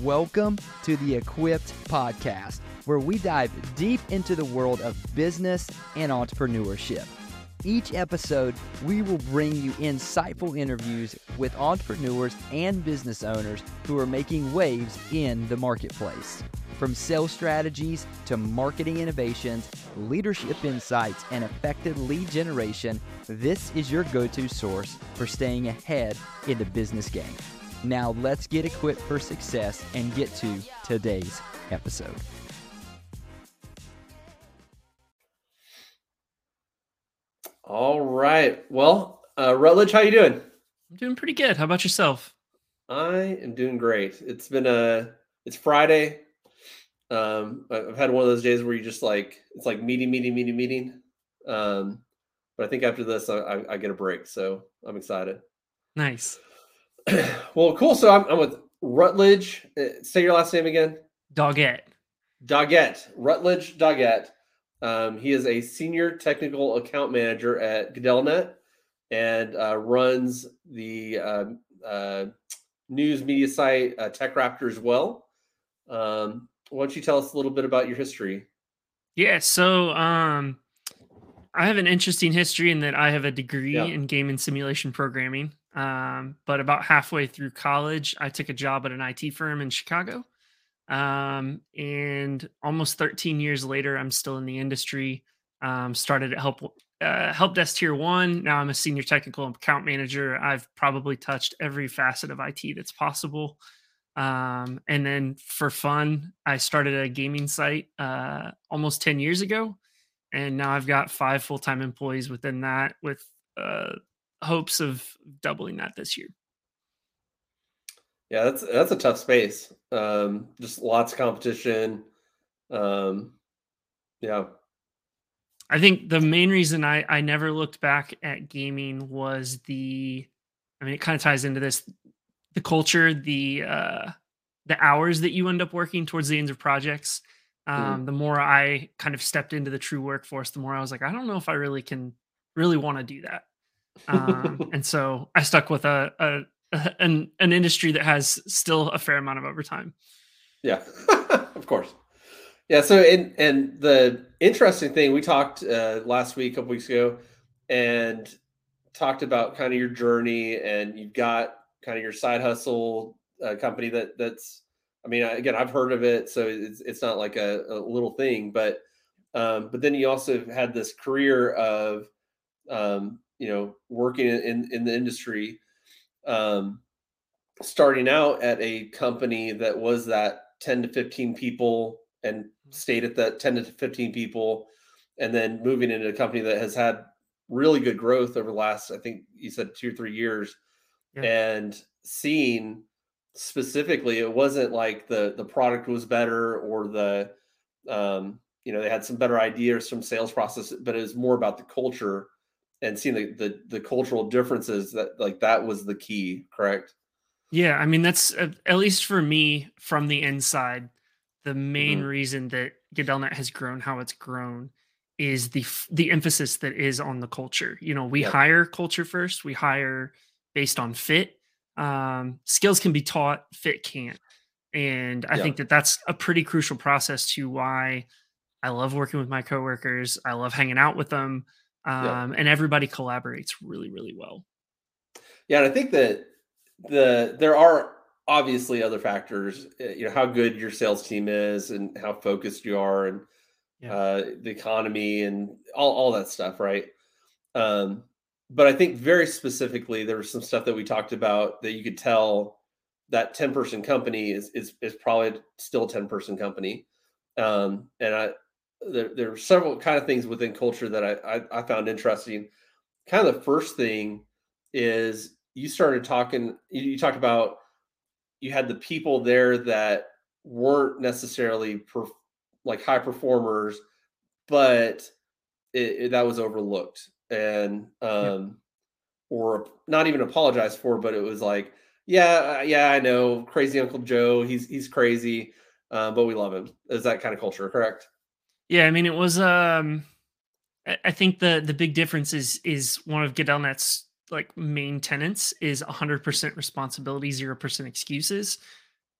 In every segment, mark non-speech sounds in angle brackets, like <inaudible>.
Welcome to the Equipped Podcast, where we dive deep into the world of business and entrepreneurship. Each episode, we will bring you insightful interviews with entrepreneurs and business owners who are making waves in the marketplace. From sales strategies to marketing innovations, leadership insights, and effective lead generation, this is your go to source for staying ahead in the business game. Now, let's get equipped for success and get to today's episode. All right. Well, uh, Rutledge, how you doing? I'm doing pretty good. How about yourself? I am doing great. It's been a it's Friday. Um, I've had one of those days where you just like it's like meeting, meeting, meeting, meeting. Um, but I think after this, I, I, I get a break, so I'm excited. Nice. <clears throat> well, cool. So I'm, I'm with Rutledge. Uh, say your last name again. Daugette. Daugette. Rutledge Daugette. Um, he is a senior technical account manager at Gadellnet and uh, runs the uh, uh, news media site uh, Tech Raptor as well. Um, why don't you tell us a little bit about your history? Yeah, so um, I have an interesting history in that I have a degree yeah. in game and simulation programming. Um, but about halfway through college, I took a job at an IT firm in Chicago. Um, and almost 13 years later, I'm still in the industry. Um, started at help uh, help desk tier one. Now I'm a senior technical account manager. I've probably touched every facet of IT that's possible. Um, and then for fun, I started a gaming site uh, almost 10 years ago. And now I've got five full time employees within that with uh, hopes of doubling that this year. Yeah, that's that's a tough space. Um, just lots of competition. Um, yeah. I think the main reason I I never looked back at gaming was the I mean it kind of ties into this the culture, the uh the hours that you end up working towards the ends of projects. Um, mm-hmm. the more I kind of stepped into the true workforce, the more I was like, I don't know if I really can really want to do that um, <laughs> and so I stuck with a, a, a, <laughs> an an industry that has still a fair amount of overtime. Yeah, <laughs> of course. Yeah. So and and the interesting thing we talked uh, last week, a couple weeks ago, and talked about kind of your journey, and you've got kind of your side hustle uh, company that that's. I mean, again, I've heard of it, so it's it's not like a, a little thing, but um, but then you also had this career of um, you know working in in the industry um starting out at a company that was that 10 to 15 people and stayed at that 10 to 15 people and then moving into a company that has had really good growth over the last i think you said two or three years yeah. and seeing specifically it wasn't like the the product was better or the um you know they had some better ideas some sales process but it was more about the culture and seeing the, the, the cultural differences that like that was the key correct? Yeah i mean that's uh, at least for me from the inside the main mm-hmm. reason that Gadellnet has grown how it's grown is the the emphasis that is on the culture. You know we hire culture first we hire based on fit. Um, skills can be taught fit can't. And i think that that's a pretty crucial process to why i love working with my coworkers i love hanging out with them um, yeah. and everybody collaborates really, really well. Yeah, and I think that the there are obviously other factors. Eh, you know how good your sales team is, and how focused you are, and yeah. uh, the economy, and all all that stuff, right? Um, but I think very specifically, there was some stuff that we talked about that you could tell that 10 person company is is is probably still a 10 person company. Um, and I there, there are several kind of things within culture that I, I, I found interesting. Kind of the first thing is you started talking. You, you talked about you had the people there that weren't necessarily per, like high performers, but it, it, that was overlooked and um, yeah. or not even apologized for, but it was like, yeah, yeah, I know, crazy Uncle Joe. He's he's crazy, uh, but we love him. Is that kind of culture correct? Yeah, I mean it was um I think the the big difference is is one of Gadellnet's like main tenants is 100% responsibility, 0% excuses.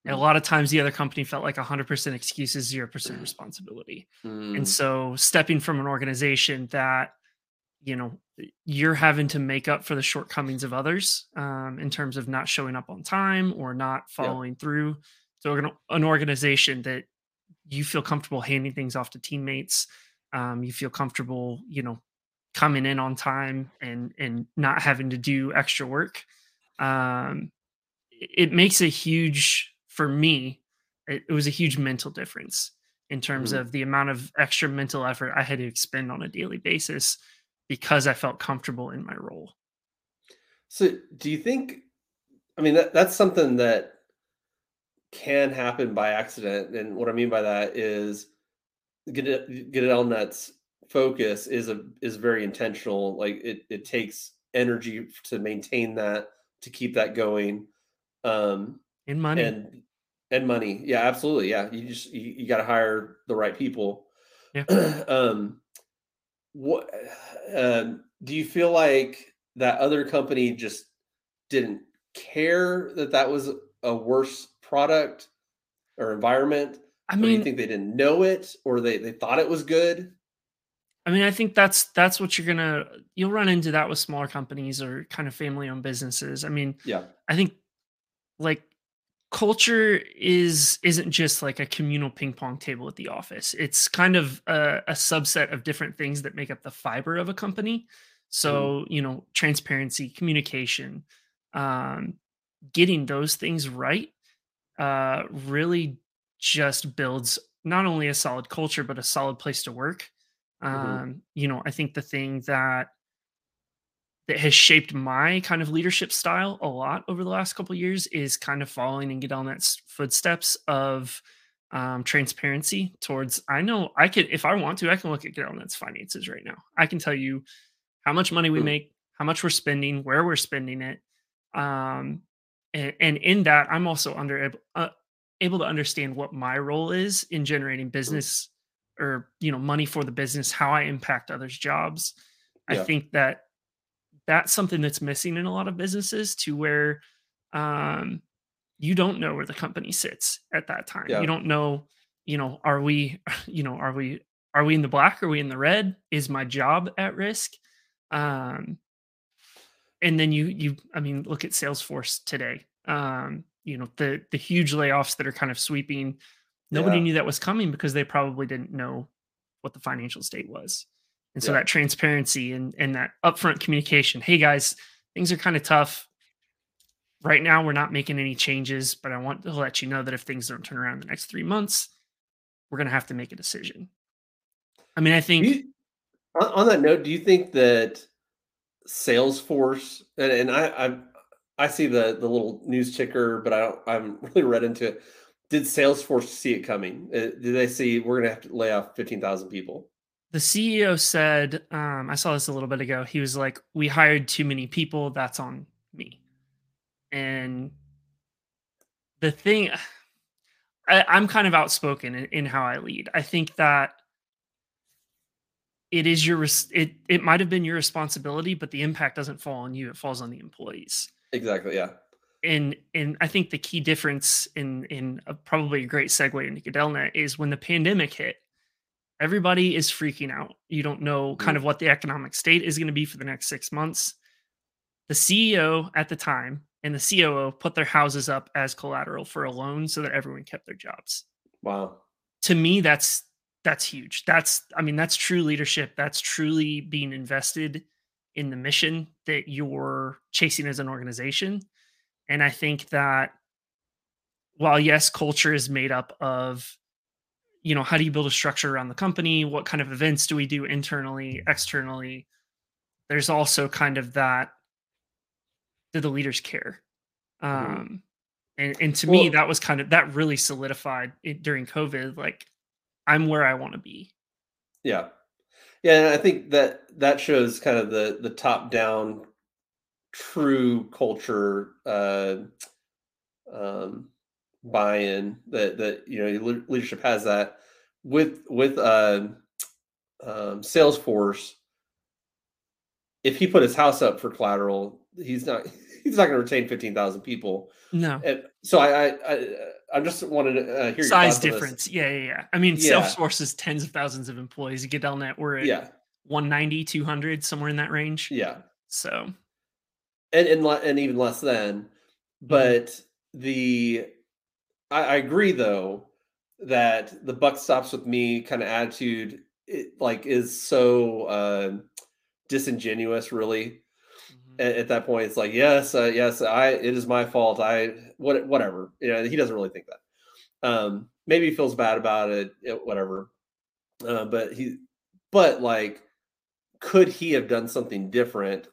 And a mm. lot of times the other company felt like 100% excuses 0% responsibility mm. and so stepping from an organization that you know you're having to make up for the shortcomings of others um, in terms of not showing up on time or not following yeah. through so an organization that you feel comfortable handing things off to teammates um, you feel comfortable you know coming in on time and and not having to do extra work um, it makes a huge for me it, it was a huge mental difference in terms mm-hmm. of the amount of extra mental effort i had to expend on a daily basis because i felt comfortable in my role so do you think i mean that, that's something that can happen by accident and what i mean by that is Gadellnet's focus is a is very intentional like it, it takes energy to maintain that to keep that going um in money. and and money. Yeah absolutely yeah you just you, you got to hire the right people. Yeah. <clears throat> Um what uh, do you feel like that other company just didn't care that that was a worse product or environment i mean you think they didn't know it or they, they thought it was good? I mean i think that's that's what you're gonna you'll run into that with smaller companies or kind of family owned businesses. I mean yeah. I think like culture is isn't just like a communal ping pong table at the office. It's kind of a, a subset of different things that make up the fiber of a company. So mm. you know transparency communication um, getting those things right uh, really just builds not only a solid culture but a solid place to work mm-hmm. um, you know i think the thing that that has shaped my kind of leadership style a lot over the last couple years is kind of following and Gadellnet's footsteps of um, transparency towards I know I could if I want to I can look at Gadellnet's finances right now. I can tell you how much money we make, how much we're spending, where we're spending it, um, and, and in that I'm also under uh, able to understand what my role is in generating business or you know money for the business, how I impact others' jobs. Yeah. I think that that's something that's missing in a lot of businesses to where um, you don't know where the company sits at that time. Yeah. You don't know, you know, are we, <sighs> you know, are we, are we in the black? Are we in the red? Is my job at risk? Um, and then you, you, I mean, look at Salesforce today. Um, you know, the the huge layoffs that are kind of sweeping. Nobody yeah. knew that was coming because they probably didn't know what the financial state was. And so yeah. that transparency and, and that upfront communication. Hey guys, things are kind of tough. Right now, we're not making any changes, but I want to let you know that if things don't turn around in the next three months, we're going to have to make a decision. I mean, I think. You, on that note, do you think that Salesforce and, and I, I I see the the little news ticker, but I don't I haven't <laughs> really read into it. Did Salesforce see it coming? Uh, did they see we're going to have to lay off fifteen thousand people? the CEO said, um, I saw this a little bit ago. He was like, "We hired too many people. That's on me." And the thing, <sighs> I, am kind of outspoken in, in, how I lead. I think that it is your it it might have been your responsibility, but the impact doesn't fall on you. It falls on the employees. Exactly. Yeah. And and I think the key difference in in a, probably a great segue into Gadellnet is when the pandemic hit everybody is freaking out. You don't know mm-hmm. kind of what the economic state is going to be for the next six months. The CEO at the time and the COO put their houses up as collateral for a loan so that everyone kept their jobs. Wow. To me, that's that's huge. That's I mean, that's true leadership. That's truly being invested in the mission that you're chasing as an organization. And I think that while yes, culture is made up of you know how do you build a structure around the company what kind of events do we do internally externally there's also kind of that do the leaders care mm-hmm. um and, and to well, me that was kind of that really solidified it during covid like i'm where i want to be yeah yeah and i think that that shows kind of the the top down true culture uh um buy-in that that you know leadership has that with with uh, um, Salesforce. If he put his house up for collateral, he's not <laughs> he's not going to retain fifteen thousand people. No. And so I, I, I just wanted to uh, hear size difference. Yeah, yeah, yeah. I mean, yeah. Salesforce is tens of thousands of employees. You get down that we're at yeah 190, 200, somewhere in that range. Yeah. So, and and and even less than, mm-hmm. but mm-hmm. the I, I agree though that the buck stops with me kind of attitude it, like is so uh, disingenuous really. At, at, that point it's like yes uh, yes i it is my fault. I what whatever. You know he doesn't really think that. Um maybe he feels bad about it, whatever. Uh, but he but like could he have done something different?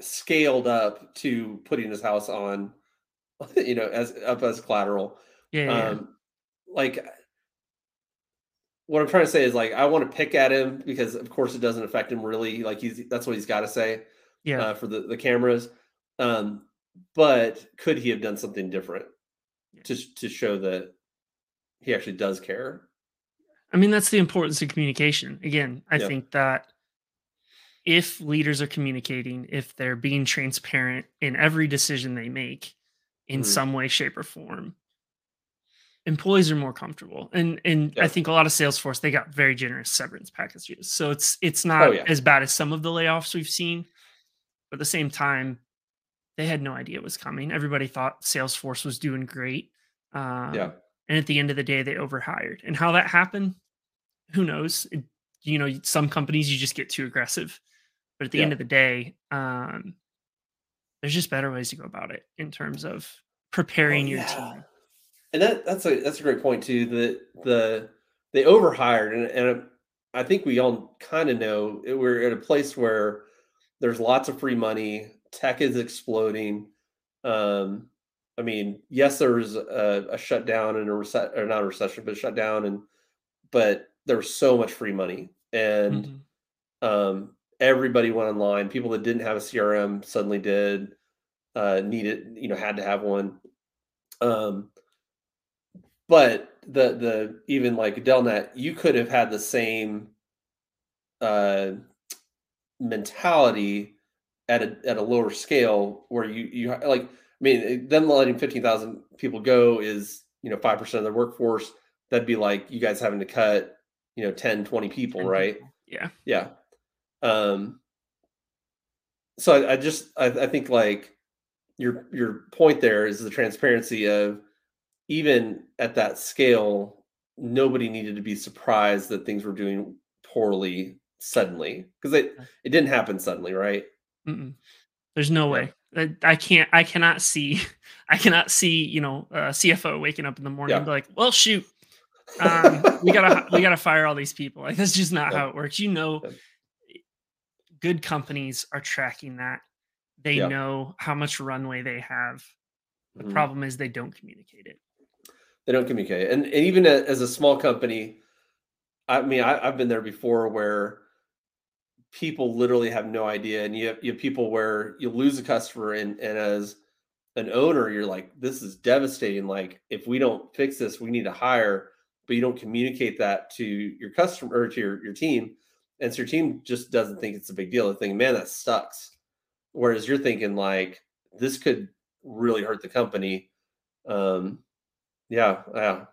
Scaled up to putting his house on <laughs> you know as up as collateral. Yeah, yeah. Um, like what I'm trying to say is like I want to pick at him because of course it doesn't affect him really. Like he's that's what he's got to say. Yeah. Uh, for the the cameras, um, but could he have done something different yeah. to to show that he actually does care? I mean, that's the importance of communication. Again, I yeah. think that if leaders are communicating, if they're being transparent in every decision they make in mm-hmm. some way, shape, or form, employees are more comfortable. And and yeah. i think a lot of salesforce they got very generous severance packages. So it's it's not oh, yeah. as bad as some of the layoffs we've seen. But at the same time they had no idea it was coming. Everybody thought salesforce was doing great um, yeah. and at the end of the day they overhired. And how that happened who knows? It, you know some companies you just get too aggressive. But at the yeah. end of the day um, there's just better ways to go about it in terms of preparing oh, your team and that that's a that's a great point too. That the they overhired, and, and I think we all kind of know we're at a place where there's lots of free money. Tech is exploding. Um, I mean, yes, there was a, a shutdown and a reset, or not a recession, but a shutdown, and but there was so much free money, and mm-hmm. um, everybody went online. People that didn't have a CRM suddenly did. Uh, needed, you know, had to have one. Um, but the the even like Delnet, you could have had the same uh, mentality at a at a lower scale where you you like. I mean, them letting fifteen thousand people go is you know five percent of their workforce. That'd be like you guys having to cut you know 10, 20 people, 10 right? Yeah, yeah. Um. So I, I just I, I think like your your point there is the transparency of even at that scale, nobody needed to be surprised that things were doing poorly suddenly because it it didn't happen suddenly, right? Mm-mm. There's no way. I can't. I cannot see. <laughs> I cannot see. You know, a CFO waking up in the morning yeah. and be like, "Well, shoot, um, <laughs> we gotta we gotta fire all these people." Like that's just not yeah. how it works. You know, good companies are tracking that. They know how much runway they have. The mm-hmm. problem is they don't communicate it. They don't communicate, and, and even as a small company, I mean, I, have been there before where people literally have no idea, and you have, you have people where you lose a customer, and and as an owner, you're like, this is devastating. Like, if we don't fix this, we need to hire, but you don't communicate that to your customer or to your, your team. And so your team just doesn't think it's a big deal. They think, man, that sucks. Whereas you're thinking like this could really hurt the company. Um, yeah, yeah.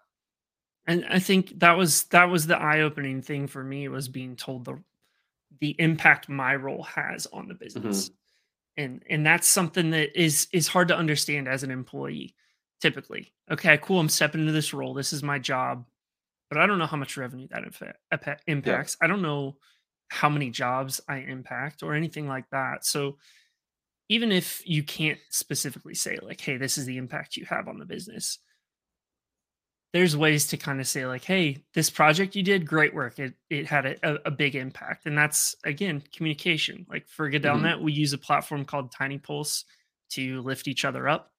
And I think that was that was the eye-opening thing for me was being told the the impact my role has on the business. Mm-hmm. And and that's something that is is hard to understand as an employee typically. Okay, cool, I'm stepping into this role. This is my job. But I don't know how much revenue that impacts. Yeah. I don't know how many jobs I impact or anything like that. So even if you can't specifically say like hey this is the impact you have on the business there's ways to kind of say like hey this project you did great work. It, it had a, a big impact. And that's again communication. Like for Gadellnet mm-hmm. we use a platform called tiny pulse to lift each other up.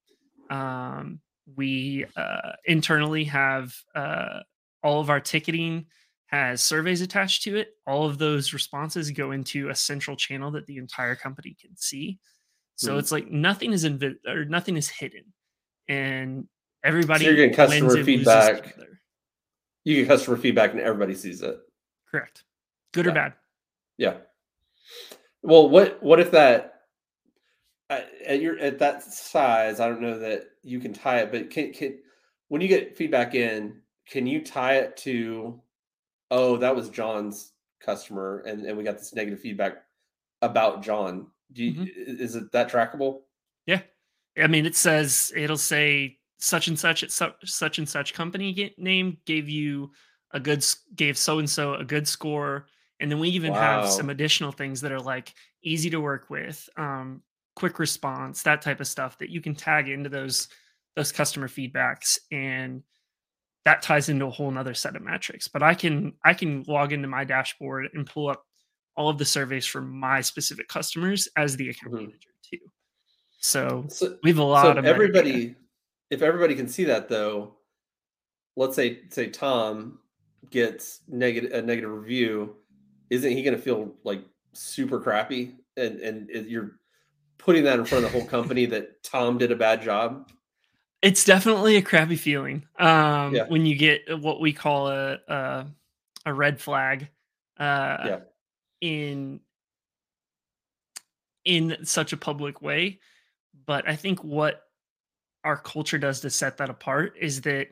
Um, we uh, internally have uh, all of our ticketing has surveys attached to it. All of those responses go into a central channel that the entire company can see. So mm-hmm. it's like nothing is invi- or nothing is hidden. And Everybody so you're getting customer feedback. You get customer feedback and everybody sees it. Correct. Good yeah. or bad. Yeah. Well, what what if that at your at that size, I don't know that you can tie it, but can, can when you get feedback in, can you tie it to, oh, that was John's customer, and and we got this negative feedback about John. Do you, mm-hmm. is it that trackable? Yeah, I mean, it says it'll say such and such at such, such and such company name gave you a good gave so and so a good score and then we even wow. have some additional things that are like easy to work with um, quick response, that type of stuff that you can tag into those those customer feedbacks and that ties into a whole nother set of metrics. But I can I can log into my dashboard and pull up all of the surveys for my specific customers as the account mm-hmm. manager too. So, so, we have a lot so of everybody. If everybody can see that though, let's say say Tom gets negative a negative review, isn't he going to feel like super crappy? And and you're putting that in front of the whole company <laughs> that Tom did a bad job? It's definitely a crappy feeling um, yeah. when you get what we call a a, a red flag uh, yeah. in in such a public way. But I think what our culture does to set that apart is that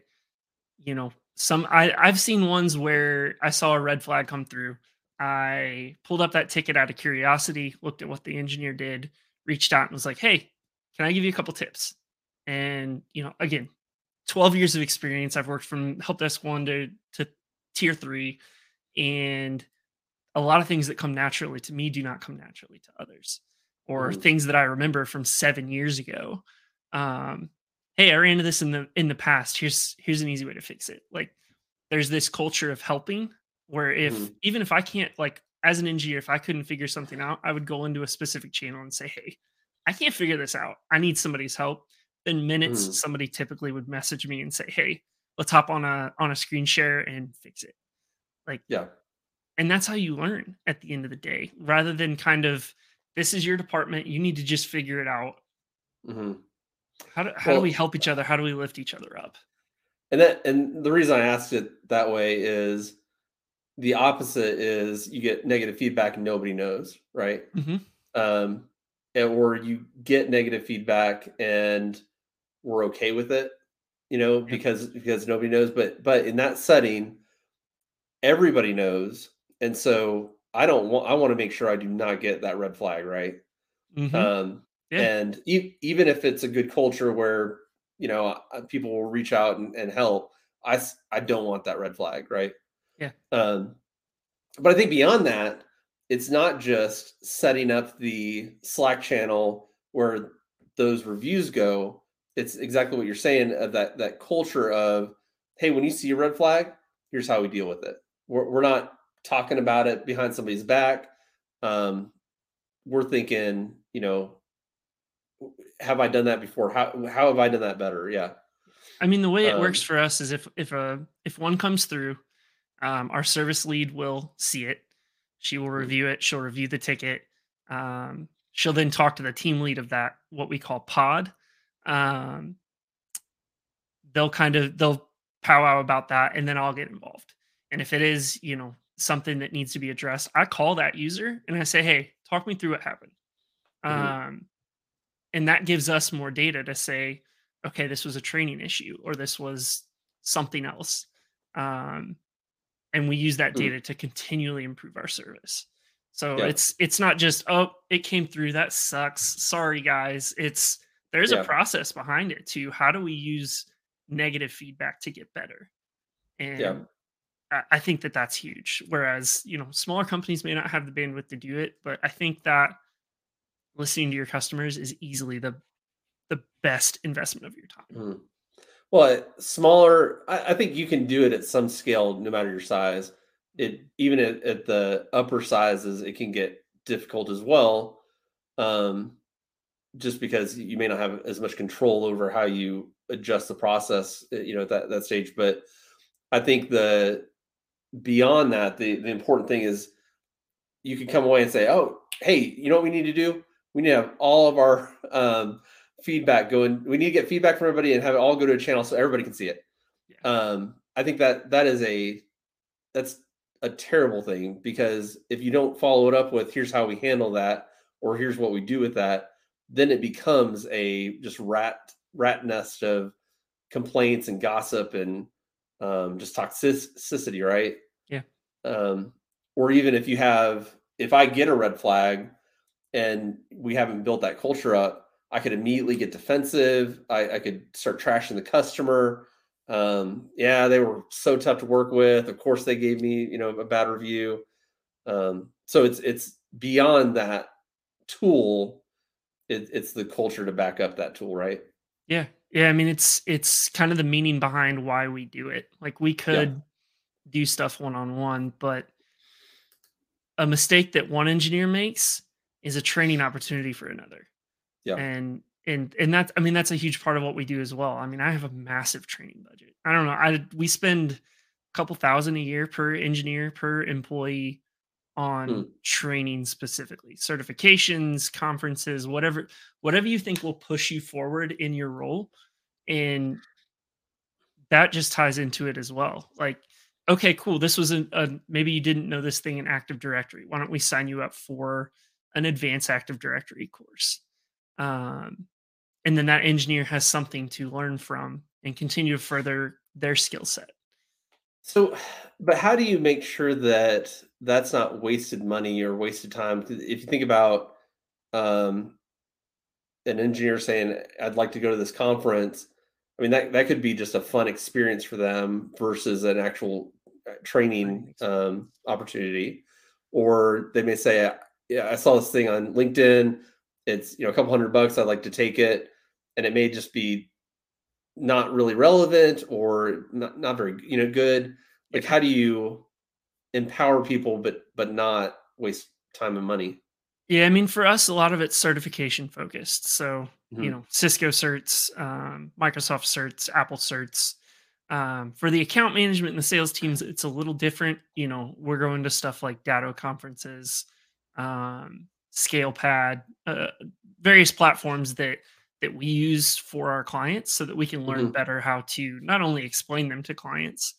you know some I, I've seen ones where I saw a red flag come through. I pulled up that ticket out of curiosity, looked at what the engineer did, reached out and was like, "Hey, can I give you a couple tips?" And you know, again, 12 years of experience. I've worked from help desk one to to tier three, and a lot of things that come naturally to me do not come naturally to others, or Ooh. things that I remember from seven years ago. Um, hey, I ran into this in the in the past. Here's here's an easy way to fix it. Like, there's this culture of helping where if mm. even if I can't like as an engineer, if I couldn't figure something out, I would go into a specific channel and say, Hey, I can't figure this out. I need somebody's help. In minutes, mm. somebody typically would message me and say, Hey, let's hop on a on a screen share and fix it. Like yeah. And that's how you learn at the end of the day, rather than kind of this is your department, you need to just figure it out. Mm-hmm. How do how well, do we help each other? How do we lift each other up? And that and the reason I asked it that way is the opposite is you get negative feedback and nobody knows, right? Mm-hmm. Um, and, or you get negative feedback and we're okay with it, you know, because because nobody knows. But but in that setting, everybody knows, and so I don't want. I want to make sure I do not get that red flag, right? Mm-hmm. Um, yeah. And e- even if it's a good culture where you know people will reach out and, and help, I I don't want that red flag, right? Yeah. Um, but I think beyond that, it's not just setting up the Slack channel where those reviews go. It's exactly what you're saying of that that culture of, hey, when you see a red flag, here's how we deal with it. We're, we're not talking about it behind somebody's back. Um, we're thinking, you know, have I done that before? How how have I done that better? Yeah. I mean, the way it um, works for us is if if a if one comes through um, our service lead will see it. She will mm-hmm. review it. She'll review the ticket. Um, she'll then talk to the team lead of that, what we call pod. Um, they'll kind of they'll powwow about that, and then I'll get involved. And if it is, you know, something that needs to be addressed, I call that user and I say, "Hey, talk me through what happened." Mm-hmm. Um, and that gives us more data to say, okay, this was a training issue or this was something else. Um, and we use that hmm. data to continually improve our service so yeah. it's it's not just oh it came through that sucks sorry guys it's there's yeah. a process behind it too how do we use negative feedback to get better and yeah. I, I think that that's huge whereas you know smaller companies may not have the bandwidth to do it but i think that listening to your customers is easily the the best investment of your time mm. Well, smaller, I, I, think you can do it at some scale, no matter your size. It even at, at the upper sizes, it can get difficult as well, um, just because you may not have as much control over how you adjust the process, uh, you know, at that that stage. But I think the beyond that, the the important thing is you can come away and say, "Oh, hey, you know what we need to do? We need to have all of our um, feedback going. We need to get feedback from everybody and have it all go to a channel so everybody can see it. Yeah. Um, I think that that is a that's a terrible thing because if you don't follow it up with here's how we handle that or here's what we do with that, then it becomes a just rat rat nest of complaints and gossip and um, just toxicity, right? Yeah. Um, or even if you have, if I get a red flag and we haven't built that culture up, I could immediately get defensive. I, I could start trashing the customer. Um, yeah, they were so tough to work with. Of course, they gave me, you know, a bad review. Um, so it's it's beyond that tool. It, it's the culture to back up that tool, right? Yeah, yeah. I mean, it's it's kind of the meaning behind why we do it. Like we could yeah. do stuff one on one, but a mistake that one engineer makes is a training opportunity for another. Yeah. And and and that's I mean that's a huge part of what we do as well. I mean, I have a massive training budget. I don't know. I we spend a couple thousand a year per engineer per employee on hmm. training specifically certifications conferences whatever whatever you think will push you forward in your role and that just ties into it as well like okay cool this was a, a maybe you didn't know this thing in active directory why don't we sign you up for an advanced active directory course. Um, and then that engineer has something to learn from and continue to further their skill set. So but how do you make sure that that's not wasted money or wasted time? If you think about um, an engineer saying i'd like to go to this conference i mean that, that could be just a fun experience for them versus an actual uh, training um, opportunity. Or they may say yeah i saw this thing on linkedin. It's you know a couple hundred bucks i'd like to take it. And it may just be not really relevant or not, not very you know good. Like how do you empower people but but not waste time and money? Yeah i mean for us a lot of it's certification focused. So mm-hmm. you know cisco certs um, microsoft certs apple certs. Um, for the account management and the sales teams it's a little different. You know we're going to stuff like Datto conferences um, ScalePad uh, various platforms that that we use for our clients so that we can learn mm-hmm. better how to not only explain them to clients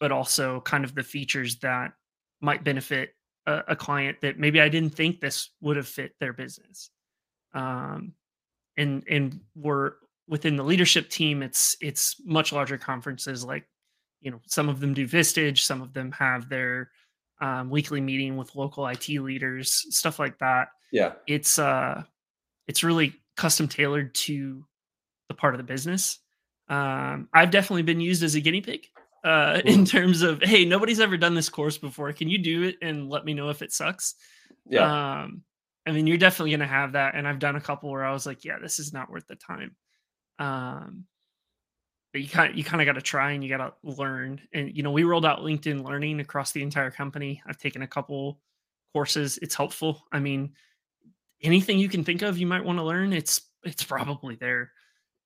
but also kind of the features that might benefit a, a client that maybe I didn't think this would have fit their business. Um, and and we're within the leadership team. It's it's much larger conferences. Like you know, some of them do Vistage, some of them have their um, weekly meeting with local IT leaders, stuff like that. Yeah, it's uh, it's really custom tailored to the part of the business. Um, I've definitely been used as a guinea pig uh, <laughs> in terms of hey, nobody's ever done this course before. Can you do it and let me know if it sucks? Yeah. Um, I mean, you're definitely gonna have that, and I've done a couple where I was like, yeah, this is not worth the time. Um, but you kind you kind of got to try and you got to learn. And you know, we rolled out LinkedIn Learning across the entire company. I've taken a couple courses. It's helpful. I mean, anything you can think of you might want to learn, it's it's probably there.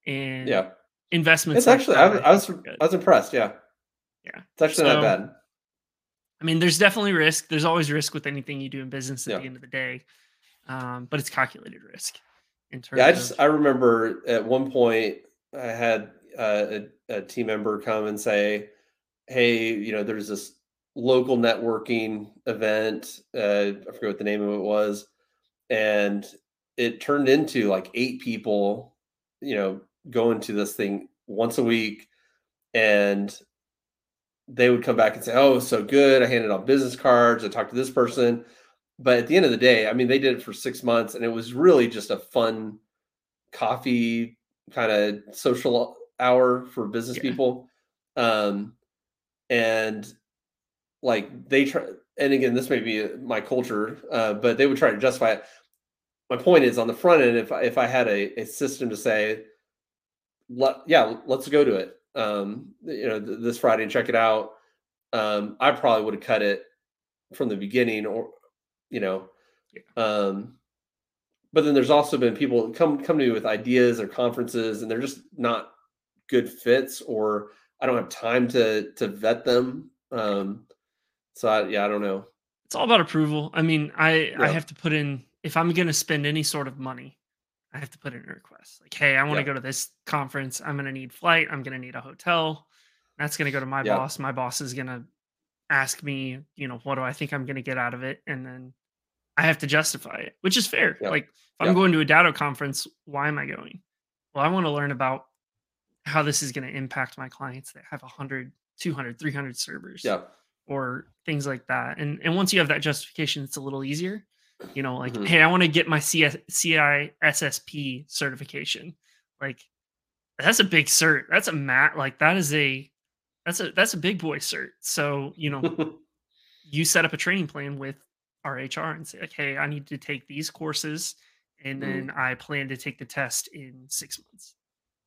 And yeah, investments. It's actually I, I was I was impressed. Yeah, yeah. It's actually so, not bad. I mean, there's definitely risk. There's always risk with anything you do in business at yeah. the end of the day. Um, but it's calculated risk in terms Yeah, I just of, I remember at one point I had a, a team member come and say, Hey, you know, there's this local networking event. Uh, I forget what the name of it was. And it turned into like eight people, you know, going to this thing once a week. And they would come back and say, "Oh, so good! I handed out business cards. I talked to this person." But at the end of the day, I mean, they did it for six months, and it was really just a fun coffee kind of social hour for business yeah. people. Um, and like they try, and again, this may be my culture, uh, but they would try to justify it. My point is, on the front end, if if I had a, a system to say, let, yeah, let's go to it um, you know, th- this Friday and check it out. Um, I probably would have cut it from the beginning, or you know, um, but then there's also been people come come to me with ideas or conferences, and they're just not good fits, or I don't have time to to vet them. Um, so I, yeah, I don't know. It's all about approval. I mean, I yeah. I have to put in if I'm going to spend any sort of money, I have to put in a request. Like, hey, I want to go to this conference. I'm going to need flight. I'm going to need a hotel. That's going to go to my boss. My boss is going to ask me, you know, what do I think I'm going to get out of it? And then I have to justify it, which is fair. Yeah. Like if I'm going to a Datto conference, why am I going? Well, I want to learn about how this is going to impact my clients that have 100, 200, 300 servers. Yeah. Or things like that. And and once you have that justification, it's a little easier. You know, like, mm-hmm. hey, I want to get my CS, CISSP certification. Like that's a big cert. That's a mat. Like that is a that's a that's a big boy cert. So, you know, <laughs> you set up a training plan with our HR and say, like, hey, I need to take these courses and mm-hmm. then. I plan to take the test in six months.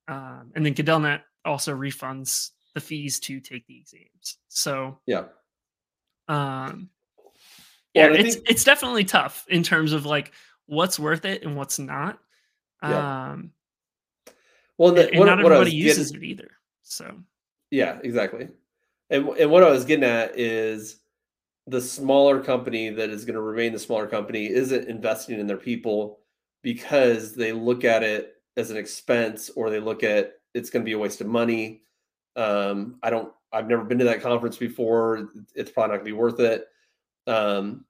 Um, and then Gadellnet also refunds the fees to take the exams. So yeah, um, yeah, well, it's think... it's definitely tough in terms of like what's worth it and what's not. Yeah. Um, well, the, and, what, not everybody uses getting... it either. So yeah, exactly. And and what I was getting at is the smaller company that is going to remain the smaller company isn't investing in their people because they look at it as an expense or they look at it's going to be a waste of money. Um, I don't, I've never been to that conference before. It's probably not going to be worth it. Um,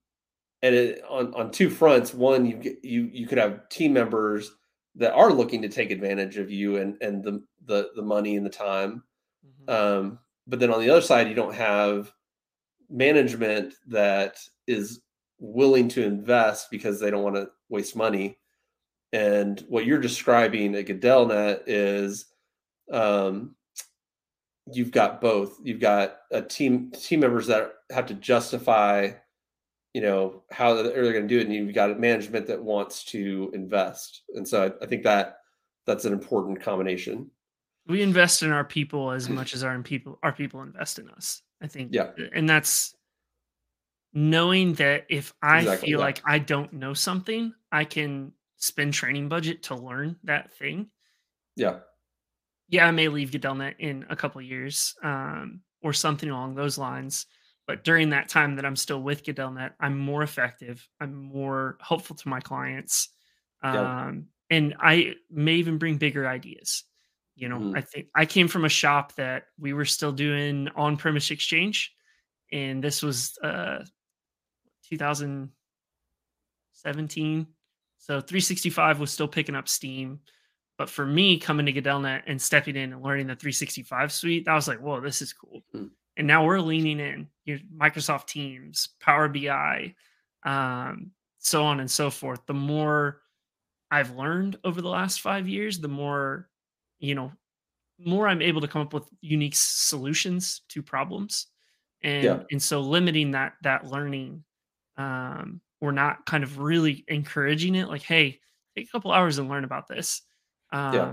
and it, on on two fronts, one you get you you could have team members that are looking to take advantage of you and and the the the money and the time. Mm-hmm. Um, but then on the other side, you don't have management that is willing to invest because they don't want to waste money. And what you're describing at Gadellnet is um, you've got both. You've got a team team members that have to justify, you know, how they're going to do it, and you've got a management that wants to invest. And so I, I think that that's an important combination. We invest in our people as much as our people our people invest in us. I think. Yeah. And that's knowing that if I exactly, feel yeah. like I don't know something, I can spend training budget to learn that thing. Yeah. Yeah, I may leave Gadellnet in a couple years um, or something along those lines. But during that time that I'm still with Gadellnet, I'm more effective. I'm more helpful to my clients. Um, yeah. And I may even bring bigger ideas. You know, mm. I think I came from a shop that we were still doing on premise exchange. And this was uh, 2017, so 365 was still picking up steam. But for me, coming to Gadellnet and stepping in and learning the 365 suite, that was like, whoa, this is cool. Hmm. And now we're leaning in you know, Microsoft Teams, Power BI, um, so on and so forth. The more I've learned over the last five years, the more, you know, more I'm able to come up with unique solutions to problems. And, yeah. and so limiting that that learning um, we're not kind of really encouraging it like hey take a couple hours and learn about this. Um, yeah.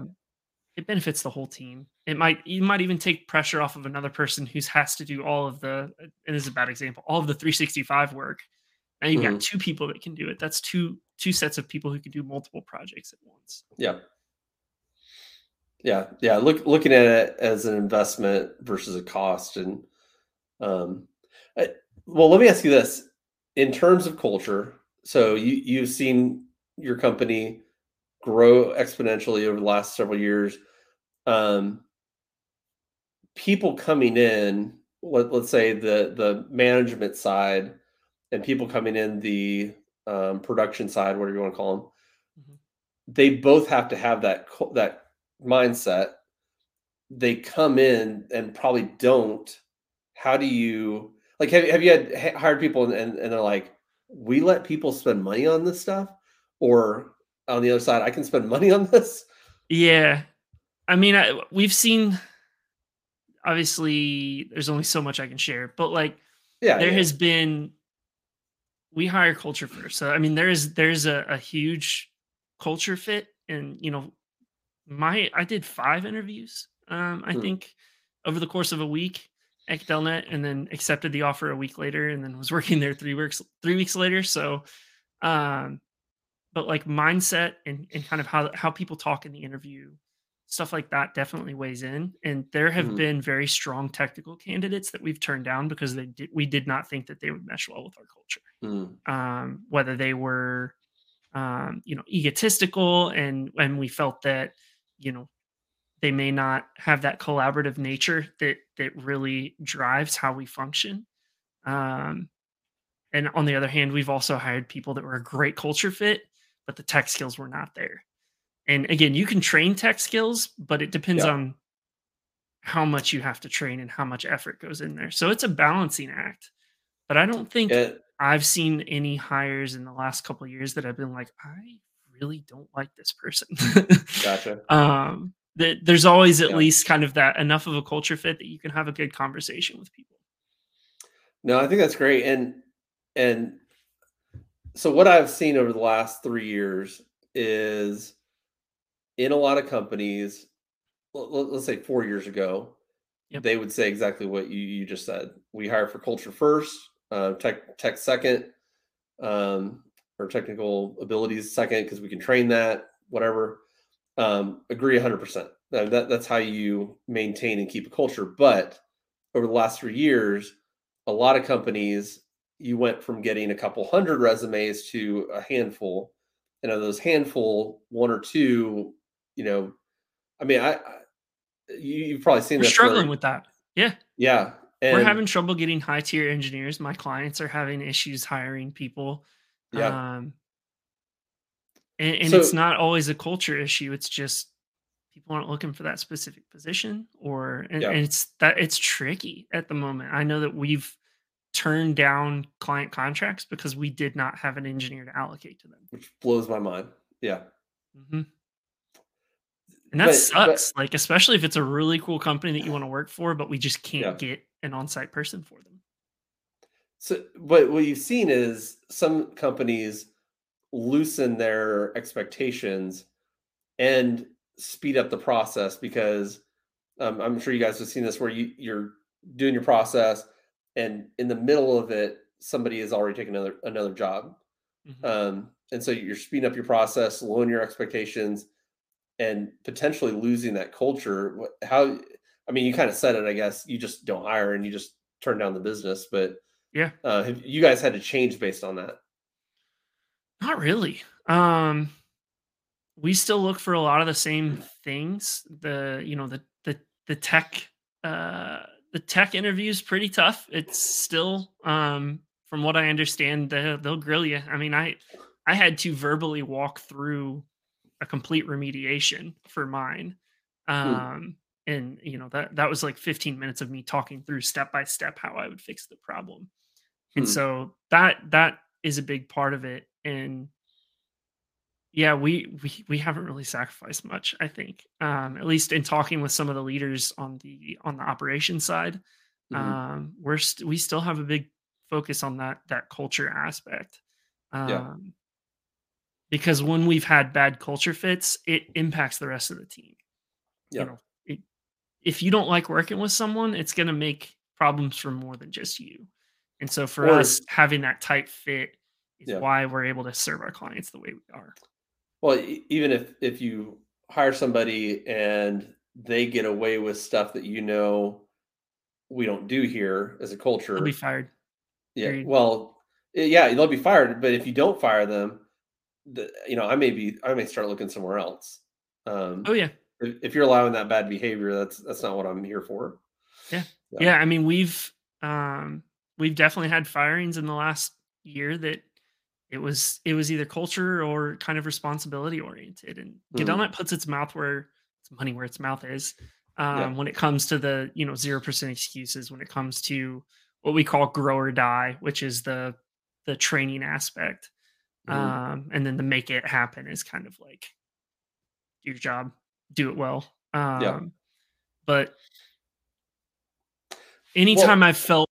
it benefits the whole team. It might you might even take pressure off of another person who has to do all of the and this is a bad example all of the 365 work. Now you've mm-hmm. got two people that can do it. That's two two sets of people who can do multiple projects at once. Yeah. Yeah yeah look looking at it as an investment versus a cost and um I, well let me ask you this in terms of culture, so you you've seen your company grow exponentially over the last several years. Um, people coming in, let, let's say the the management side, and people coming in the um, production side, whatever you want to call them, mm-hmm. they both have to have that that mindset. They come in and probably don't. How do you like, have, have you had hired people and, and, and they're like, we let people spend money on this stuff? Or on the other side, I can spend money on this? Yeah. I mean, I, we've seen, obviously, there's only so much I can share, but like, yeah, there yeah. has been, we hire culture first. So, I mean, there is, there's a, a huge culture fit. And, you know, my, I did five interviews, um, I hmm. think, over the course of a week Delnet and then accepted the offer a week later and then was <laughs> working there three weeks three weeks later. So um but like mindset and, and kind of how how people talk in the interview, stuff like that definitely weighs in. And there have mm-hmm. been very strong technical candidates that we've turned down because they did we did not think that they would mesh well with our culture. Mm-hmm. Um, whether they were um, you know, egotistical and and we felt that, you know, they may not have that collaborative nature that that really drives how we function um, and on the other hand, we've also hired people that were a great culture fit, but the tech skills were not there. And again, you can train tech skills, but it depends yeah. on how much you have to train and how much effort goes in there. So it's a balancing act. But I don't think I've seen any hires in the last couple of years that have been like, I really don't like this person. <laughs> gotcha. Um, that there's always at yeah. least kind of that enough of a culture fit that you can have a good conversation with people. No, I think that's great. And and so what I've seen over the last three years is in a lot of companies, let's say four years ago, yep. they would say exactly what you, you just said. We hire for culture first, uh, tech tech second, um, or technical abilities second because we can train that. Whatever. Um, agree 100%. That, that's how you maintain and keep a culture. But over the last three years, a lot of companies, you went from getting a couple hundred resumes to a handful. And of those handful, one or two, you know, I mean, I, I you, have probably seen We're struggling with that. Yeah. Yeah. And We're having trouble getting high tier engineers. My clients are having issues hiring people. Yeah. Um, and, and so, it's not always a culture issue. It's just people aren't looking for that specific position or and, yeah. and it's that it's tricky at the moment. I know that we've turned down client contracts because we did not have an engineer to allocate to them. Which blows my mind. Yeah. Mm-hmm. And that but, sucks. But, like, especially if it's a really cool company that you want to work for, but we just can't yeah. get an on-site person for them. So, but what you've seen is some companies loosen their expectations and speed up the process because um, I'm sure you guys have seen this where you, you're doing your process and in the middle of it, somebody has already taken another another job. Mm-hmm. Um, and so you're speeding up your process, lowering your expectations, and potentially losing that culture. How? I mean, you kind of said it. I guess you just don't hire and you just turn down the business. But yeah, uh, have you guys had to change based on that? Not really. Um, we still look for a lot of the same things. The you know the the the tech uh the tech interview is pretty tough. It's still um from what I understand they'll, they'll grill you. I mean I I had to verbally walk through a complete remediation for mine. Hmm. Um and you know that that was like 15 minutes of me talking through step by step how I would fix the problem. And hmm. so that that is a big part of it and yeah we we we haven't really sacrificed much i think um at least in talking with some of the leaders on the on the operation side mm-hmm. um we're st- we still have a big focus on that that culture aspect um yeah. because when we've had bad culture fits it impacts the rest of the team yeah. you know it, if you don't like working with someone it's going to make problems for more than just you and so for or, us having that tight fit is yeah. why we're able to serve our clients the way we are. Well, even if if you hire somebody and they get away with stuff that you know we don't do here as a culture, they'll be fired. Yeah. Period. Well, yeah, they'll be fired. But if you don't fire them, the, you know, I may be, I may start looking somewhere else. Um, oh yeah. If, if, you're allowing that bad behavior, that's that's not what I'm here for. Yeah. Yeah. yeah I mean, we've um, we've definitely had firings in the last year that it was it was either culture or kind of responsibility oriented and mm puts its mouth where its money where its mouth is um, yeah. when it comes to the you know zero percent excuses when it comes to what we call grow or die which is the the training aspect mm um, and then the make it happen is kind of like do your job do it well um, yeah. but anytime well, i felt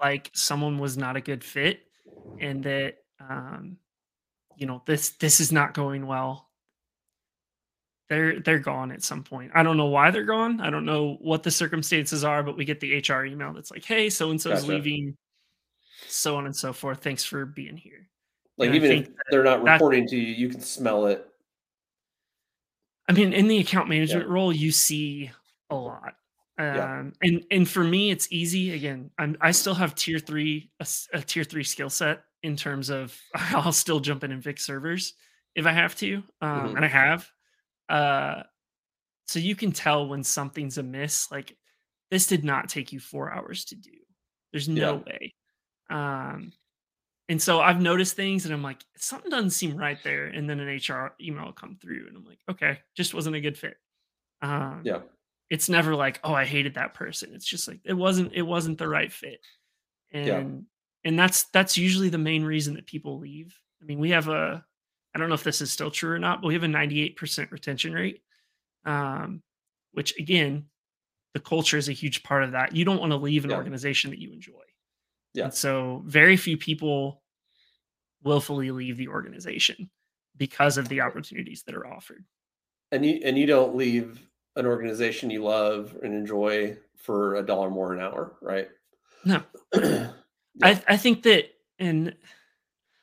like someone was not a good fit and that um, you know this this is not going well. They're they're gone at some point. I don't know why they're gone. I don't know what the circumstances are but we get the hr email that's like hey so and so is leaving so on and so forth. Thanks for being here. Like and even if they're not reporting to you you can smell it. I mean in the account management yeah. role you see a lot. Um, yeah. and and for me it's easy. Again i'm i still have tier three a, a tier three skill set in terms of <laughs> I'll still jump in and fix servers if I have to, um, mm-hmm. and I have. Uh, so you can tell when something's amiss. Like this did not take you four hours to do. There's no yeah. way. Um, and so I've noticed things and I'm like, something doesn't seem right there. And then an HR email will come through and I'm like, okay, just wasn't a good fit. Um, yeah. It's never like, oh, I hated that person. It's just like it wasn't it wasn't the right fit. And yeah. And that's that's usually the main reason that people leave. I mean, we have a I don't know if this is still true or not, but we have a 98% retention rate. Um, which again, the culture is a huge part of that. You don't want to leave an yeah. organization that you enjoy. Yeah. And so very few people willfully leave the organization because of the opportunities that are offered. And you and you don't leave an organization you love and enjoy for a dollar more an hour, right? No. <clears throat> yeah. I I think that and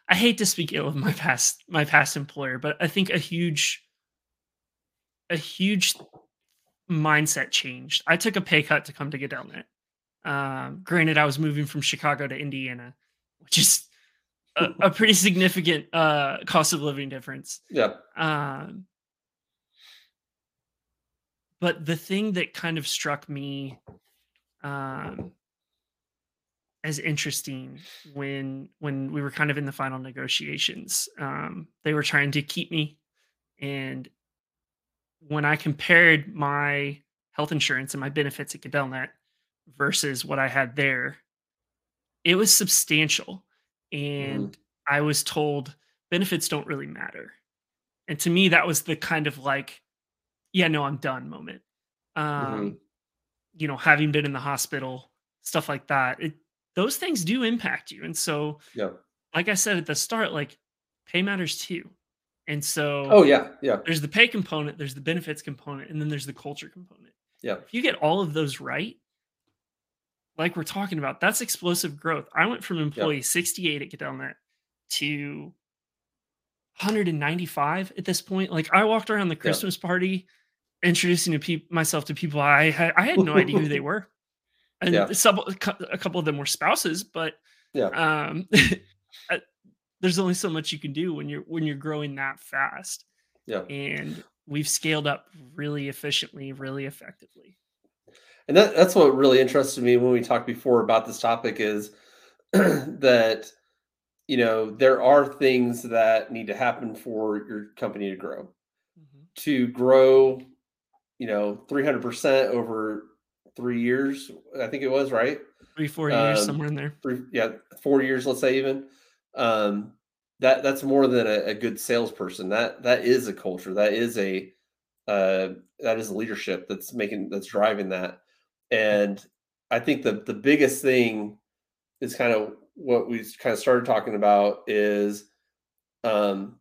I hate to speak ill of my past my past employer, but I think a huge a huge mindset changed. I took a pay cut to come to Gadellnet. Um, granted, I was moving from Chicago to Indiana, which is a, <laughs> a pretty significant uh, cost of living difference. Yeah. Um, but the thing that kind of struck me um, as interesting when when we were kind of in the final negotiations, um, they were trying to keep me, and when I compared my health insurance and my benefits at Gadellnet versus what I had there, it was substantial. And mm. I was told benefits don't really matter. And to me, that was the kind of like, yeah, no, I'm done moment. Um, mm-hmm. You know, having been in the hospital, stuff like that, it, those things do impact you. And so, yeah. like I said at the start, like pay matters too. And so, oh yeah, yeah. There's the pay component, there's the benefits component, and then there's the culture component. Yeah. If you get all of those right, like we're talking about, that's explosive growth. I went from employee 68 at Gadellnet to 195 at this point. Like I walked around the Christmas party introducing to pe- myself to people I had I had no idea who they <laughs> were. And yeah. some a couple of them were spouses, but yeah. Um <laughs> there's only so much you can do when you're when you're growing that fast. Yeah. And we've scaled up really efficiently, really effectively. And that, that's what really interested me when we talked before about this topic is <clears throat> that you know there are things that need to happen for your company to grow. Mm-hmm. To grow, you know, 300% over 3 years, I think it was, right? 3 4 years um, somewhere in there. Three, yeah, 4 years let's say even. Um that that's more than a, a good salesperson. That that is a culture. That is a uh, that is leadership that's making that's driving that. And I think the the biggest thing is kind of what we kind of started talking about is um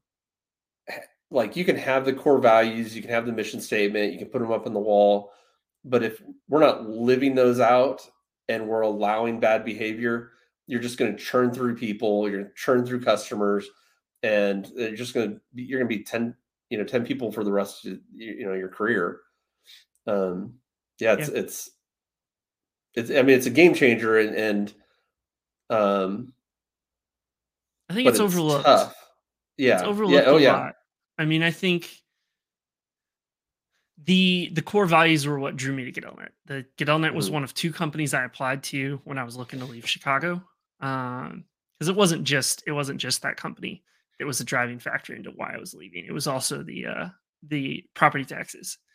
like you can have the core values, you can have the mission statement, you can put them up on the wall, but if we're not living those out and we're allowing bad behavior, you're just going to churn through people, you're going to churn through customers, and you're just going to be, you're going to be 10, you know, 10 people for the rest of you know your career. Um, yeah, it's yeah. it's it's I mean it's a game changer and and um, I think it's, it's overlooked. Tough. Yeah, it's overlooked yeah. Oh, yeah. Lot. I mean, I think the the core values were what drew me to Gadellnet. The Gadellnet was mm-hmm. one of two companies I applied to when I was looking to leave Chicago. Um, because it wasn't just it wasn't just that company. It was a driving factor into why I was leaving. It was also the uh the property taxes. <laughs>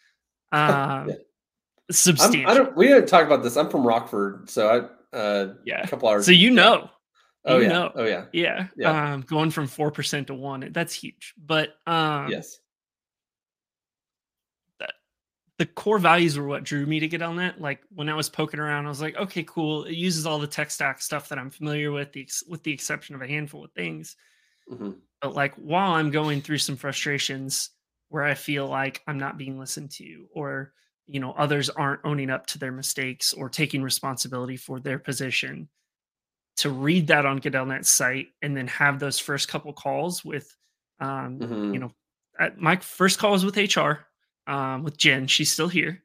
Um, yeah. substantial. I don't. We didn't talk about this. I'm from Rockford, so I uh yeah a couple hours. So you know. Oh you yeah. Know. Oh yeah. Yeah. Yeah. Um, going from four percent to one, that's huge. But um, yes, the core values were what drew me to get on that. Like when I was poking around, I was like, okay, cool. It uses all the tech stack stuff that I'm familiar with, the with the exception of a handful of things. Mm-hmm. But like while I'm going through some frustrations where I feel like I'm not being listened to, or you know others aren't owning up to their mistakes or taking responsibility for their position, to read that on Gadellnet's site and then have those first couple calls with, um, mm-hmm. you know, my first call was with HR um, with Jen. She's still here.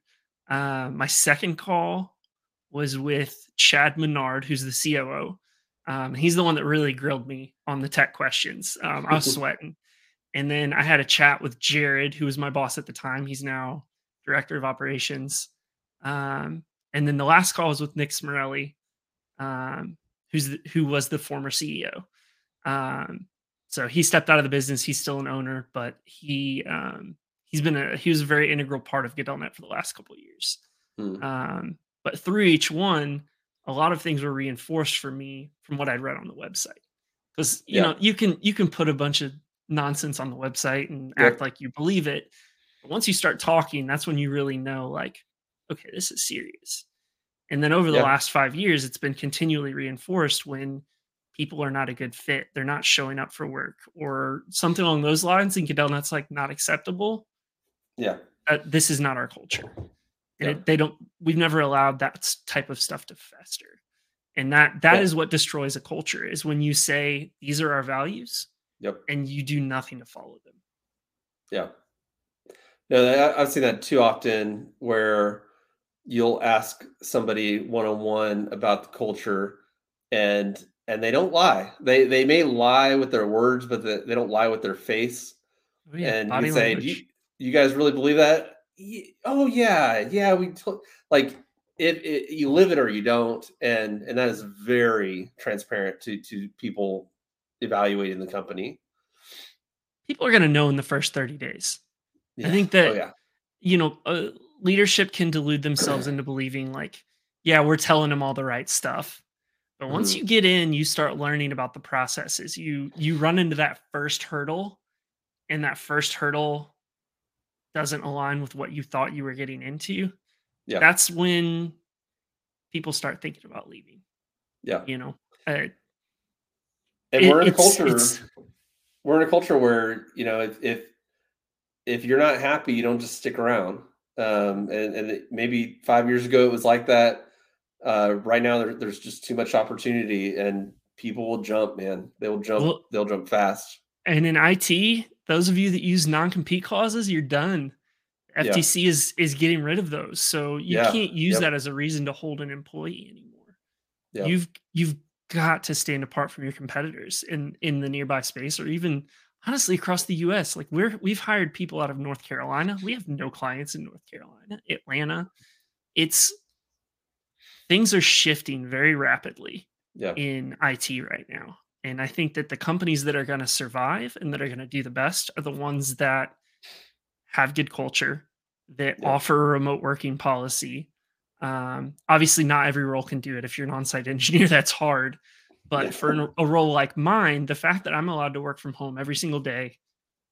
Uh, my second call was with Chad Menard, who's the COO. Um, he's the one that really grilled me on the tech questions. Um, I was <laughs> sweating. And then I had a chat with Jared, who was my boss at the time. He's now director of operations. Um, and then the last call was with Nick Smorelli, um, who's the, who was the former CEO. Um, so he stepped out of the business. He's still an owner, but he um, he's been a he was a very integral part of Gadellnet for the last couple of years. Hmm. Um, but through each one, a lot of things were reinforced for me from what I'd read on the website. Because you yeah. know you can you can put a bunch of nonsense on the website and yep. act like you believe it. But once you start talking, that's when you really know, like, okay, this is serious. And then over the yep. last five years, it's been continually reinforced when people are not a good fit, they're not showing up for work, or something along those lines. And Gadellnet's like not acceptable. Yeah, uh, this is not our culture, and yep. it, they don't. We've never allowed that type of stuff to fester, and that that is what destroys a culture. Is when you say these are our values, Yep. And you do nothing to follow them. Yeah. No, I've seen that too often where you'll ask somebody one on one about the culture and and they don't lie. They they may lie with their words, but the, they don't lie with their face. Oh, yeah, and you say, you, you guys really believe that? Oh yeah, yeah. We t-. like it, it. You live it or you don't, and and that is very transparent to to people evaluating the company? People are going to know in the first 30 days. Yeah. I think that, oh, yeah. you know, uh, leadership can delude themselves into believing, like, yeah, we're telling them all the right stuff. But once mm-hmm. you get in, you start learning about the processes. You you run into that first hurdle, and that first hurdle doesn't align with what you thought you were getting into. Yeah, that's when people start thinking about leaving. Yeah, you know, uh, and it, we're in a culture we're in a culture where you know if, if if you're not happy you don't just stick around. Um, and, and it, maybe five years ago it was like that. Uh, right now there, there's just too much opportunity and people will jump man. They will jump well, they'll jump fast and in it those of you that use non-compete clauses you're done ftc yeah. is is getting rid of those so you yeah. can't use yep. that as a reason to hold an employee anymore yep. you've you've got to stand apart from your competitors in in the nearby space or even honestly across the US. Like we're we've hired people out of North Carolina. We have no clients in North Carolina, Atlanta. It's things are shifting very rapidly yeah. in IT right now. And I think that the companies that are going to survive and that are going to do the best are the ones that have good culture, that yeah. offer a remote working policy, um, obviously, not every role can do it. If you're an on-site <laughs> engineer, that's hard. But yeah. for an, a role like mine, the fact that I'm allowed to work from home every single day,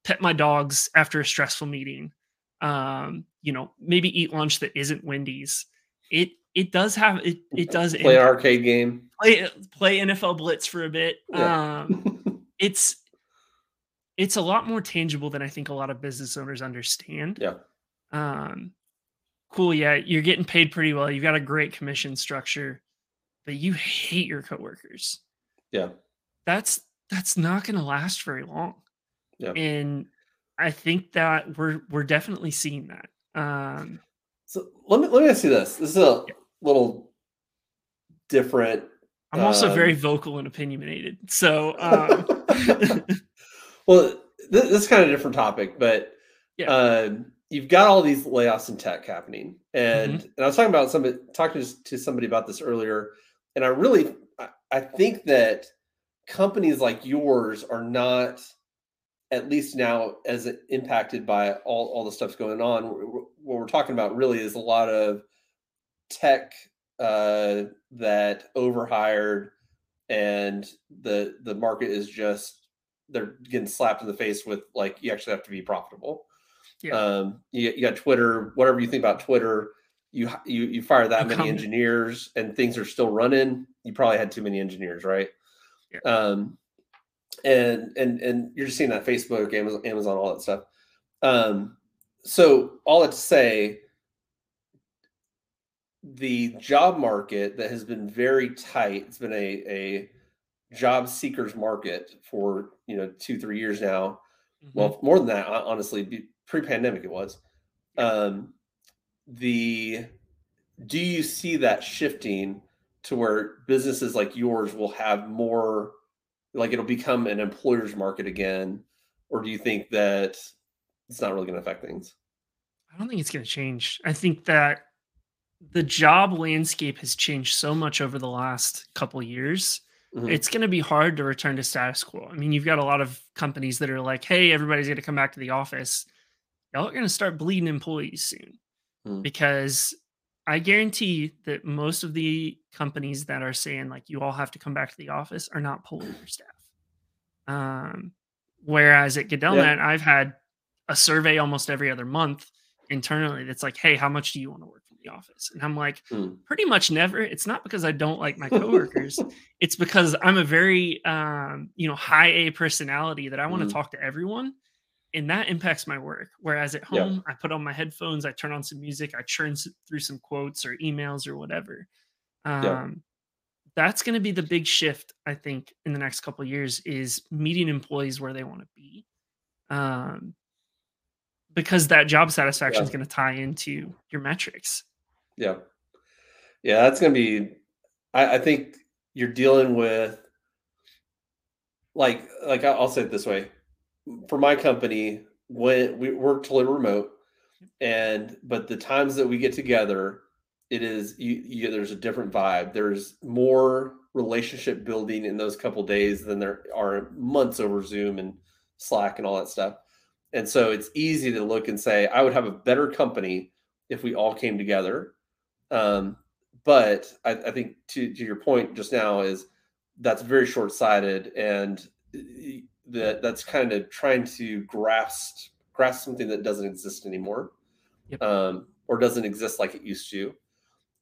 pet my dogs after a stressful meeting, um, you know, maybe eat lunch that isn't Wendy's. It it does have it it does play an arcade game, play play NFL Blitz for a bit. Yeah. Um, <laughs> it's it's a lot more tangible than I think a lot of business owners understand. Yeah. Um, cool, yeah, you're getting paid pretty well. You've got a great commission structure, but you hate your coworkers. Yeah. That's that's not going to last very long. Yeah. And I think that we're we're definitely seeing that. Um so let me let me ask you this. This is a little different. I'm also um, very vocal and opinionated. So <laughs> um <laughs> well, this, this is kind of a different topic, but yeah. Um, you've got all these layoffs in tech happening, and mm-hmm. and I was talking about somebody talking to somebody about this earlier, and I really I think that companies like yours are not at least now as impacted by all, all the stuff's going on what we're talking about really is a lot of tech uh, that overhired and the the market is just they're getting slapped in the face with like you actually have to be profitable yeah. Um, you, you got Twitter, whatever you think about Twitter, you you you fire that many engineers and things are still running. You probably had too many engineers, right? Yeah. Um, and and and you're just seeing that Facebook, Amazon, Amazon, all that stuff. Um, so all that to say, the job market that has been very tight. It's been a a job seekers market for you know two three years now. Mm-hmm. Well, more than that, honestly, pre-pandemic it was um the do you see that shifting to where businesses like yours will have more like it'll become an employer's market again or do you think that it's not really going to affect things i don't think it's going to change i think that the job landscape has changed so much over the last couple years mm-hmm. it's going to be hard to return to status quo. I mean, you've got a lot of companies that are like, "Hey, everybody's going to come back to the office." Y'all are going to start bleeding employees soon mm. because I guarantee that most of the companies that are saying like you all have to come back to the office are not pulling their staff. Um, whereas at Gadellnet, yeah. I've had a survey almost every other month internally that's like, "Hey, how much do you want to work from the office?" And I'm like, mm. "Pretty much never." It's not because I don't like my coworkers; <laughs> it's because I'm a very, um, you know, high A personality that I want to mm. talk to everyone, and that impacts my work. Whereas at home, yeah. I put on my headphones, I turn on some music, I churn through some quotes or emails or whatever. Um, yeah. That's going to be the big shift, I think, in the next couple years is meeting employees where they want to be. Um, because that job satisfaction yeah. is going to tie into your metrics. Yeah. Yeah, that's going to be, I, I think you're dealing with like, like I'll say it this way for my company, when we work totally remote and, but the times that we get together, it is, you, you there's a different vibe. There's more relationship building in those couple days than there are months over Zoom and Slack and all that stuff. And so it's easy to look and say, I would have a better company if we all came together. Um, but I, I think to, to your point just now is that's very short sighted and that that's kind of trying to grasp grasp something that doesn't exist anymore yep. um, or doesn't exist like it used to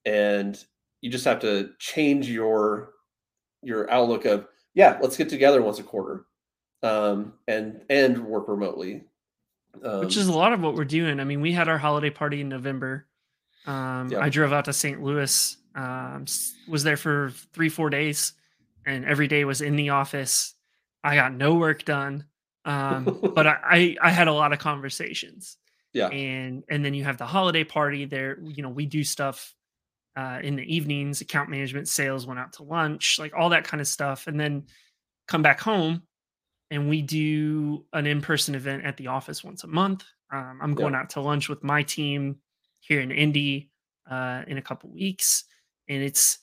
and you just have to change your your outlook of yeah let's get together once a quarter um, and and work remotely um, Which is a lot of what we're doing. I mean, we had our holiday party in November. Um, yeah. I drove out to St. Louis, um, was there for three, four days, and every day was in the office. I got no work done, um, but <laughs> I, I, I had a lot of conversations. Yeah, and and then you have the holiday party. There, you know, we do stuff uh, in the evenings. Account management, sales went out to lunch, like all that kind of stuff, and then come back home and we do an in-person event at the office once a month. Um, I'm going yep. out to lunch with my team here in Indy uh, in a couple weeks, and it's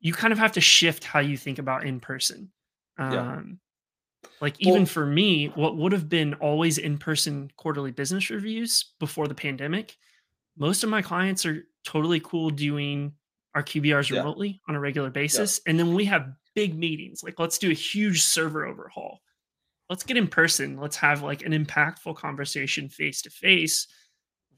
you kind of have to shift how you think about in person. Um, Like even well, for me, what would have been always in-person quarterly business reviews before the pandemic, most of my clients are totally cool doing our QBRs yeah. remotely on a regular basis, yeah. and then we have big meetings. Like let's do a huge server overhaul let's get in person. Let's have like an impactful conversation face to face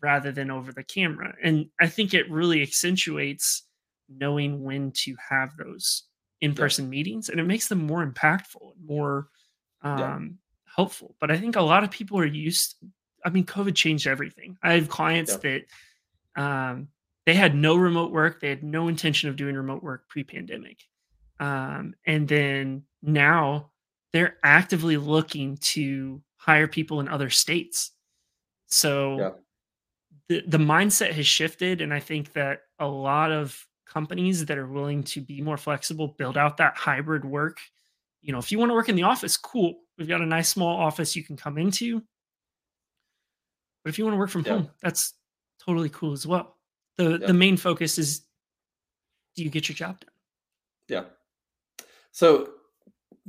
rather than over the camera. And I think it really accentuates knowing when to have those in person yeah. meetings and it makes them more impactful, and more um, yeah. helpful. But I think a lot of people are used. I mean, COVID changed everything. I have clients yeah. that um, they had no remote work, they had no intention of doing remote work pre pandemic. Um, and then now they're actively looking to hire people in other states. So yeah. the the mindset has shifted and I think that a lot of companies that are willing to be more flexible build out that hybrid work. You know, if you want to work in the office, cool. We've got a nice small office you can come into. But if you want to work from yeah. home, that's totally cool as well. The yeah. the main focus is do you get your job done? Yeah. So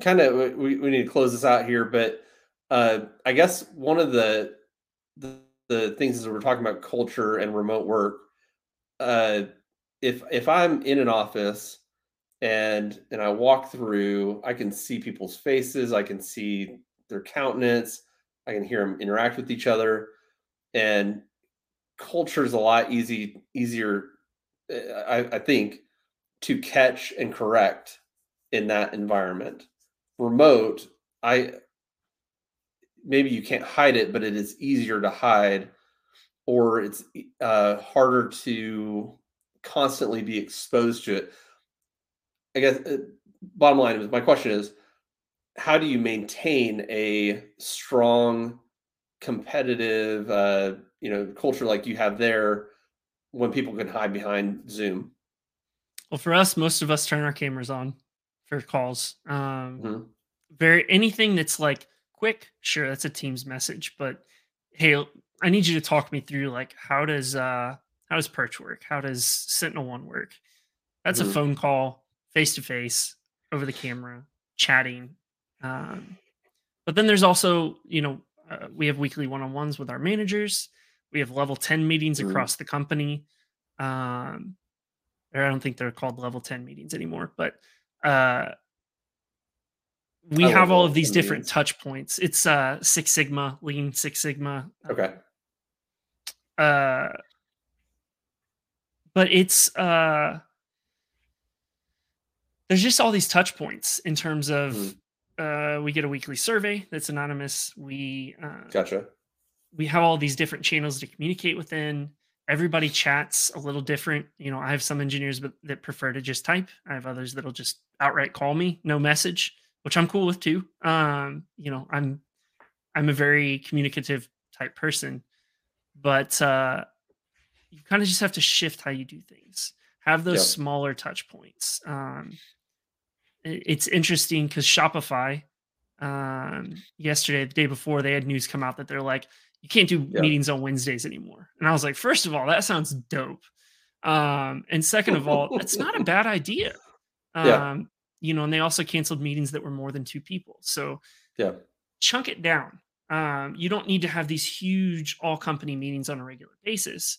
kind of we, we need to close this out here, but uh, I guess one of the, the the things is we're talking about culture and remote work. Uh, if if I'm in an office and and I walk through, I can see people's faces, I can see their countenance, I can hear them interact with each other, and culture is a lot easy easier, uh, I, I think, to catch and correct in that environment remote, I maybe you can't hide it, but it is easier to hide, or it's uh, harder to constantly be exposed to it. I guess uh, bottom line is my question is how do you maintain a strong competitive uh, you know culture like you have there when people can hide behind zoom well for us most of us turn our cameras on for calls. Um, mm-hmm. Very anything that's like quick, sure, that's a Teams message. But hey, I need you to talk me through like how does uh how does Perch work? How does Sentinel One work? That's mm-hmm. a phone call, face to face. over the camera, chatting. Um, but then there's also, you know, uh, we have weekly one-on-ones with our managers. We have level 10 meetings mm-hmm. across the company. Um, or I don't think they're called level 10 meetings anymore, but uh, we I have all of these different meetings. touch points. It's uh, Six Sigma, Lean Six Sigma. Okay. Uh, but it's uh, there's just all these touch points in terms of mm uh, we get a weekly survey that's anonymous. We uh, gotcha. We have all these different channels to communicate within. Everybody chats a little different. You know, I have some engineers that prefer to just type. I have others that'll just outright call me, no message, which I'm cool with too. Um, you know, I'm I'm a very communicative type person, but uh, you kind of just have to shift how you do things. Have those smaller touch points. Um, it's interesting because Shopify um, yesterday, the day before, they had news come out that they're like, you can't do yeah. meetings on Wednesdays anymore. And I was like, first of all, that sounds dope. Um, and second of all, that's not a <laughs> bad idea. Um, yeah. You know, and they also canceled meetings that were more than two people. So yeah, chunk it down. Um, you don't need to have these huge all company meetings on a regular basis.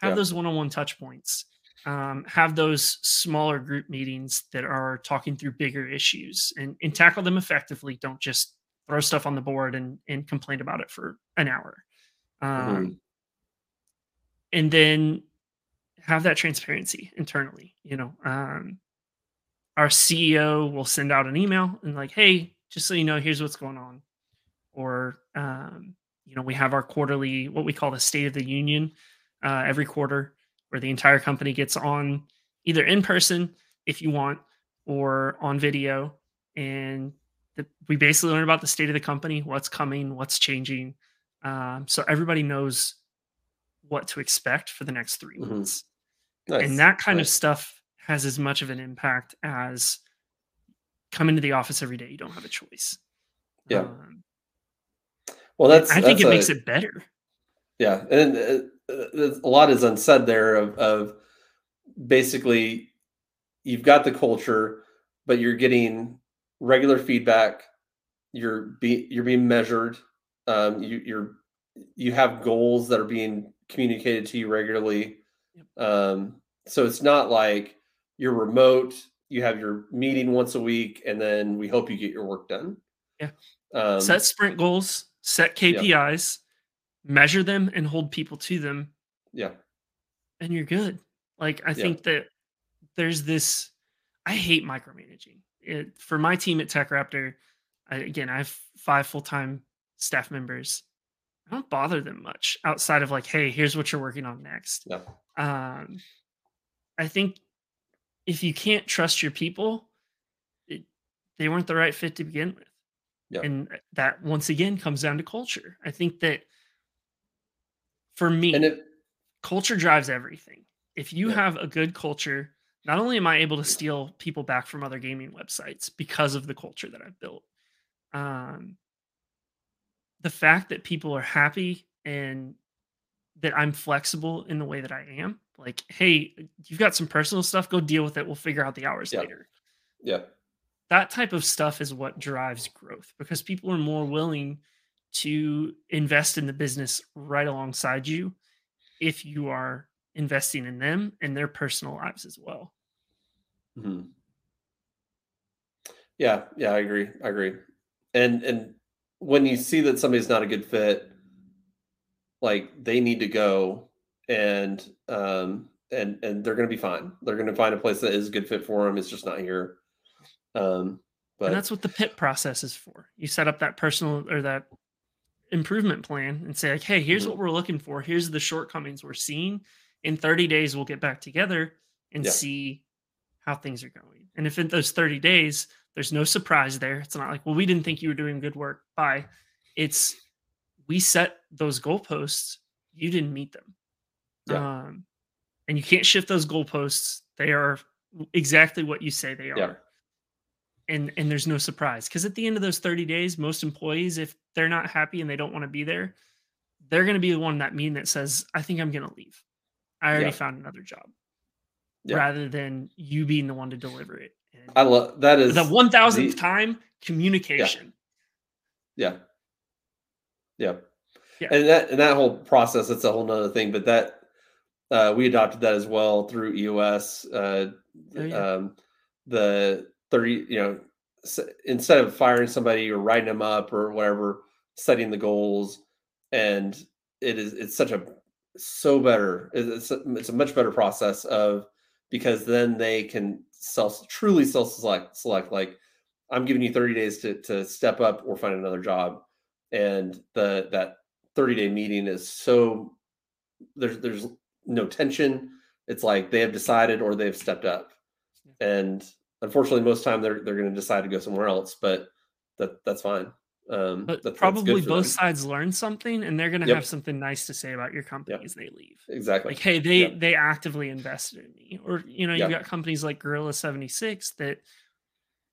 Have yeah. those one on one touch points um, have those smaller group meetings that are talking through bigger issues and, and tackle them effectively. Don't just throw stuff on the board and, and complain about it for an hour. Um, mm-hmm. And then have that transparency internally. You know, um, our CEO will send out an email and like, hey, just so you know, here's what's going on. Or, um, you know, we have our quarterly, what we call the State of the Union uh, every quarter where the entire company gets on either in person if you want or on video and the, we basically learn about the state of the company what's coming what's changing um, so everybody knows what to expect for the next 3 mm-hmm. months nice. and that kind nice. of stuff has as much of an impact as coming to the office every day you don't have a choice yeah um, well that's i think it a, makes it better yeah and uh, a lot is unsaid there of, of basically you've got the culture, but you're getting regular feedback. You're be you're being measured. Um, you, you're you have goals that are being communicated to you regularly. Um, so it's not like you're remote. You have your meeting once a week, and then we hope you get your work done. Yeah. Um, set sprint goals. Set KPIs measure them and hold people to them. Yeah. And you're good. Like I yeah. think that there's this I hate micromanaging. It, for my team at Tech Raptor, I, again, I have five full-time staff members. I don't bother them much outside of like, hey, here's what you're working on next. Yeah. Um, I think if you can't trust your people, it, they weren't the right fit to begin with. Yeah. And that once again comes down to culture. I think that for me, and it, culture drives everything. If you yeah. have a good culture, not only am I able to steal people back from other gaming websites because of the culture that I've built, um, the fact that people are happy and that I'm flexible in the way that I am, like, hey, you've got some personal stuff, go deal with it. We'll figure out the hours yeah. later. Yeah. That type of stuff is what drives growth because people are more willing to invest in the business right alongside you if you are investing in them and their personal lives as well. Mm-hmm. Yeah, yeah, I agree. I agree. And and when you see that somebody's not a good fit, like they need to go and um and and they're going to be fine. They're going to find a place that is a good fit for them. It's just not here. Um, but and that's what the PIP process is for. You set up that personal or that improvement plan and say like hey here's mm-hmm. what we're looking for. Here's the shortcomings we're seeing. In 30 days we'll get back together and yeah. see how things are going. And if in those 30 days there's no surprise there it's not like well we didn't think you were doing good work. Bye. It's we set those goalposts. You didn't meet them. Yeah. um, and you can't shift those goalposts. They are exactly what you say they are. yeah and and there's no surprise because at the end of those 30 days most employees if they're not happy and they don't want to be there they're going to be the one that mean that says i think i'm going to leave i already yeah. found another job yeah. rather than you being the one to deliver it And I love that is the one thousandth time communication. Yeah. yeah. Yeah. And that and that whole process, that's a whole nother thing. But that uh, we adopted that as well through EOS. Uh, oh, yeah. um, the 30, you know, instead of firing somebody or writing them up or whatever, setting the goals. And it is, it's such a, so better. It's a, it's a much better process of, because then they can self, truly self select, select like, I'm giving you 30 days to, to step up or find another job. And the, that 30 day meeting is so there's, there's no tension. It's like they have decided or they've stepped up. Mm-hmm. And unfortunately, most time they're they're going to decide to go somewhere else, but that that's fine. Um, but that, probably both them. sides learn something, and they're going to yep. have something nice to say about your company yep. as they leave. Exactly. Like, hey, they yep. they actively invested in me, or you know, you've got companies like Gorilla Seventy Six that,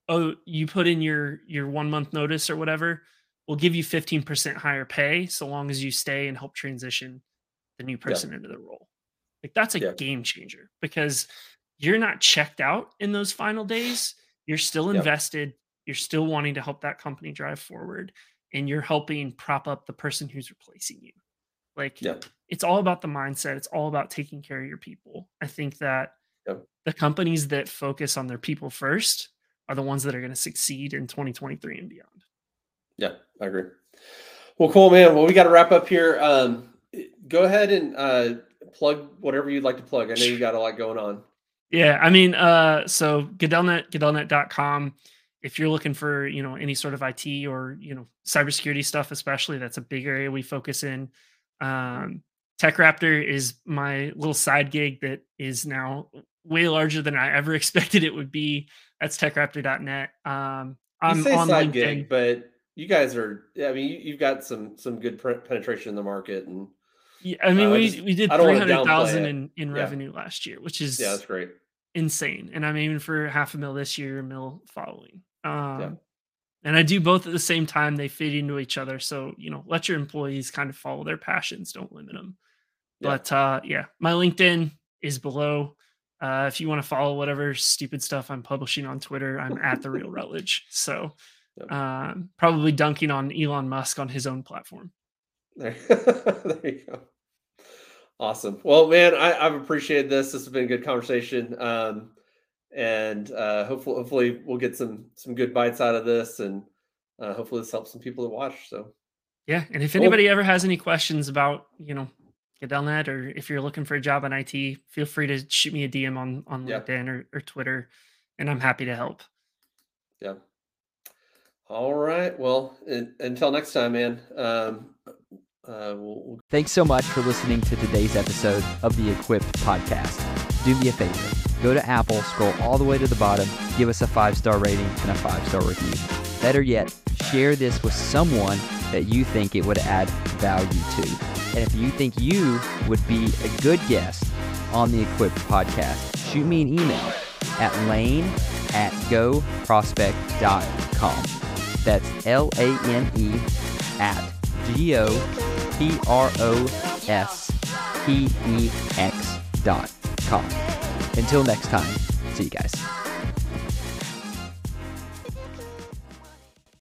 oh, you put in your your one month notice or whatever, we'll give you fifteen percent higher pay so long as you stay and help transition the new person into the role. Like that's a game changer because you're not checked out in those final days. You're still invested. Yep. You're still wanting to help that company drive forward and you're helping prop up the person who's replacing you. Like yep. it's all about the mindset. It's all about taking care of your people. I think that yep. the companies that focus on their people first are the ones that are going to succeed in 2023 and beyond. Yeah, I agree. Well, cool, man. Well, we got to wrap up here. Um, go ahead and uh, plug whatever you'd like to plug. I know you got a lot going on. Yeah, I mean, uh, so Gadellnet, gadellnet.com. If you're looking for, you know, any sort of IT or, you know, cybersecurity stuff, especially, that's a big area we focus in. Um, TechRaptor is my little side gig that is now way larger than I ever <laughs> expected it would be. That's techraptor.net. Um, I'm you say on side LinkedIn. gig, but you guys are, I mean, you, have got some some good penetration in the market and yeah, I mean, uh, we, just, we did three hundred thousand in in yeah. revenue last year, which is yeah, that's great, insane. And I'm aiming for half a mil this year, mil following. Um, yeah. And I do both at the same time. They fit into each other, so you know, let your employees kind of follow their passions. Don't limit them. Yeah. But uh, yeah, my LinkedIn is below. Uh, if you want to follow whatever stupid stuff I'm publishing on Twitter, I'm at the real <laughs> Rutledge. So um, probably dunking on Elon Musk on his own platform. There, <laughs> there you go. Awesome. Well, man, I, have appreciated this. This has been a good conversation. Um, and uh, hopefully, hopefully we'll get some some good bites out of this, and uh, hopefully this helps some people to watch. So, yeah. And if anybody ever has any questions about, you know, Gadellnet, or if you're looking for a job in IT, feel free to shoot me a DM on on yeah. LinkedIn or, or Twitter, and I'm happy to help. Yeah. All right. Well, in, until next time, man. Um, uh, we'll, we'll... Thanks so much for listening to today's episode of the Equipped Podcast. Do me a favor go to Apple, scroll all the way to the bottom, give us a five star rating and a five star review. Better yet, share this with someone that you think it would add value to. And if you think you would be a good guest on the Equipped podcast, shoot me an email at lane at goprospex.com. That's L A N E at G O P R O S P E X dot com. Until next time, see you guys.